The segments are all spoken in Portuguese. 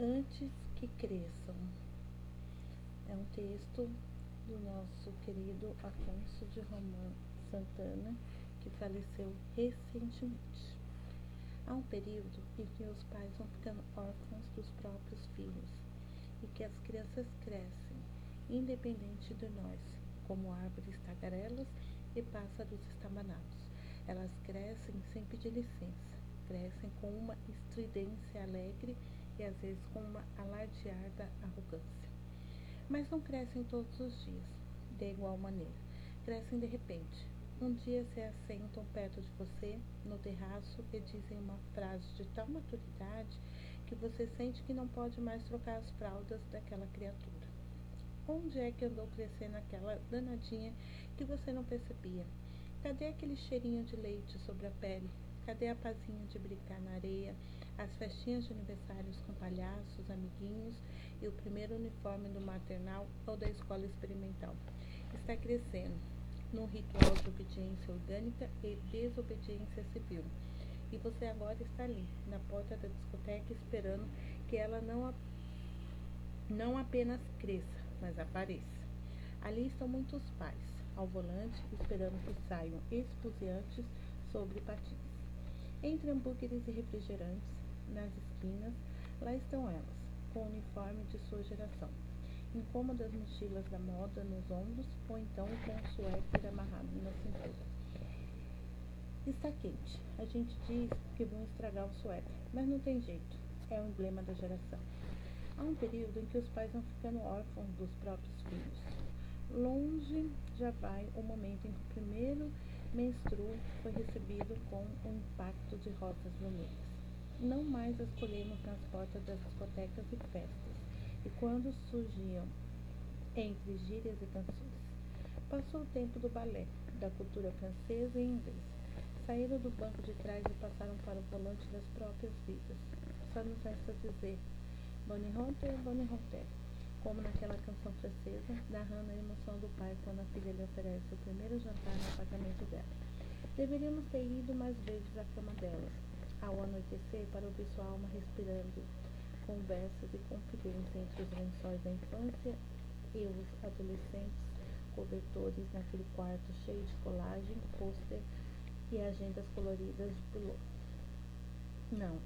Antes que cresçam. É um texto do nosso querido Afonso de Romão Santana, que faleceu recentemente. Há um período em que os pais vão ficando órfãos dos próprios filhos e que as crianças crescem, independente de nós, como árvores tagarelas e pássaros estamanados. Elas crescem sem pedir licença, crescem com uma estridência alegre às vezes com uma alardeada arrogância. Mas não crescem todos os dias, de igual maneira. Crescem de repente. Um dia se assentam perto de você, no terraço, e dizem uma frase de tal maturidade que você sente que não pode mais trocar as fraldas daquela criatura. Onde é que andou crescendo aquela danadinha que você não percebia? Cadê aquele cheirinho de leite sobre a pele? Cadê a pazinha de brincar na areia, as festinhas de aniversários com palhaços, amiguinhos e o primeiro uniforme do maternal ou da escola experimental? Está crescendo num ritual de obediência orgânica e desobediência civil. E você agora está ali, na porta da discoteca, esperando que ela não, a, não apenas cresça, mas apareça. Ali estão muitos pais, ao volante, esperando que saiam esfuziantes sobre patins. Entre hambúrgueres e refrigerantes, nas esquinas, lá estão elas, com o uniforme de sua geração, incômodas mochilas da moda nos ombros ou então com o suéter amarrado na cintura. Está quente. A gente diz que vão estragar o suéter, mas não tem jeito. É o emblema da geração. Há um período em que os pais vão ficando órfãos dos próprios filhos. Longe já vai o momento em que o primeiro menstruo foi recebido com um impacto de rosas vermelhas. Não mais as colhemos nas portas das discotecas e festas, e quando surgiam entre gírias e canções. Passou o tempo do balé, da cultura francesa e inglesa. Saíram do banco de trás e passaram para o volante das próprias vidas. Só nos resta dizer Bonne Honte, Bonne Honte como naquela canção francesa, narrando a emoção do pai quando a filha lhe oferece o primeiro jantar no apartamento dela. Deveríamos ter ido mais vezes à cama delas, ao anoitecer, para ouvir sua alma respirando conversas e confidências entre os lençóis da infância e os adolescentes cobertores naquele quarto cheio de colagem, pôster e agendas coloridas de piloto. Não,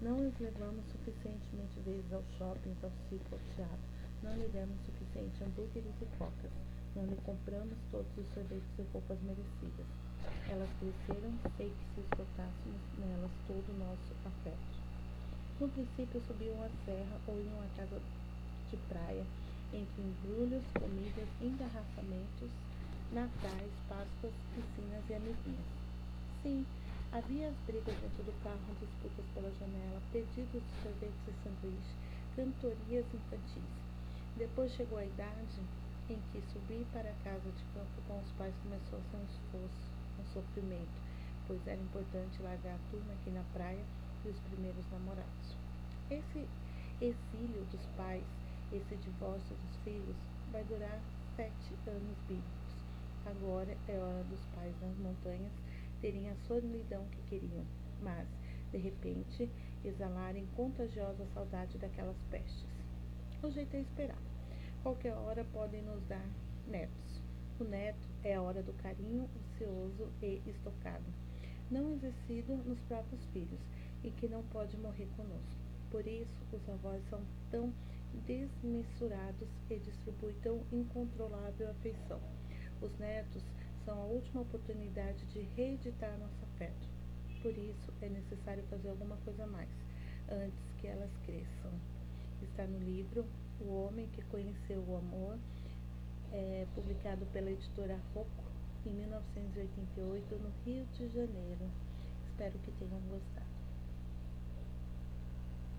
não os levamos suficientemente vezes ao shopping, ao circo, ao teatro não lhe demos suficiente hambúrgueres e cocas. Não lhe compramos todos os sorvetes e roupas merecidas. Elas cresceram, sei que se esgotássemos nelas todo o nosso afeto. No princípio subiam a serra ou iam à casa de praia, entre embrulhos, comidas, engarrafamentos, natais, páscoas, piscinas e amiguinhas. Sim, havia as brigas dentro do carro, disputas pela janela, pedidos de sorvetes e sanduíches, cantorias infantis. Depois chegou a idade em que subir para a casa de campo com os pais começou a ser um esforço, um sofrimento, pois era importante largar a turma aqui na praia e os primeiros namorados. Esse exílio dos pais, esse divórcio dos filhos, vai durar sete anos bíblicos. Agora é hora dos pais nas montanhas terem a solidão que queriam, mas, de repente, exalarem contagiosa saudade daquelas pestes. O jeito é esperar. Qualquer hora podem nos dar netos. O neto é a hora do carinho ocioso e estocado, não exercido nos próprios filhos e que não pode morrer conosco. Por isso, os avós são tão desmesurados e distribuem tão incontrolável afeição. Os netos são a última oportunidade de reeditar nosso afeto. Por isso, é necessário fazer alguma coisa mais, antes que elas cresçam está no livro O Homem que Conheceu o Amor, é, publicado pela editora Rocco em 1988 no Rio de Janeiro. Espero que tenham gostado.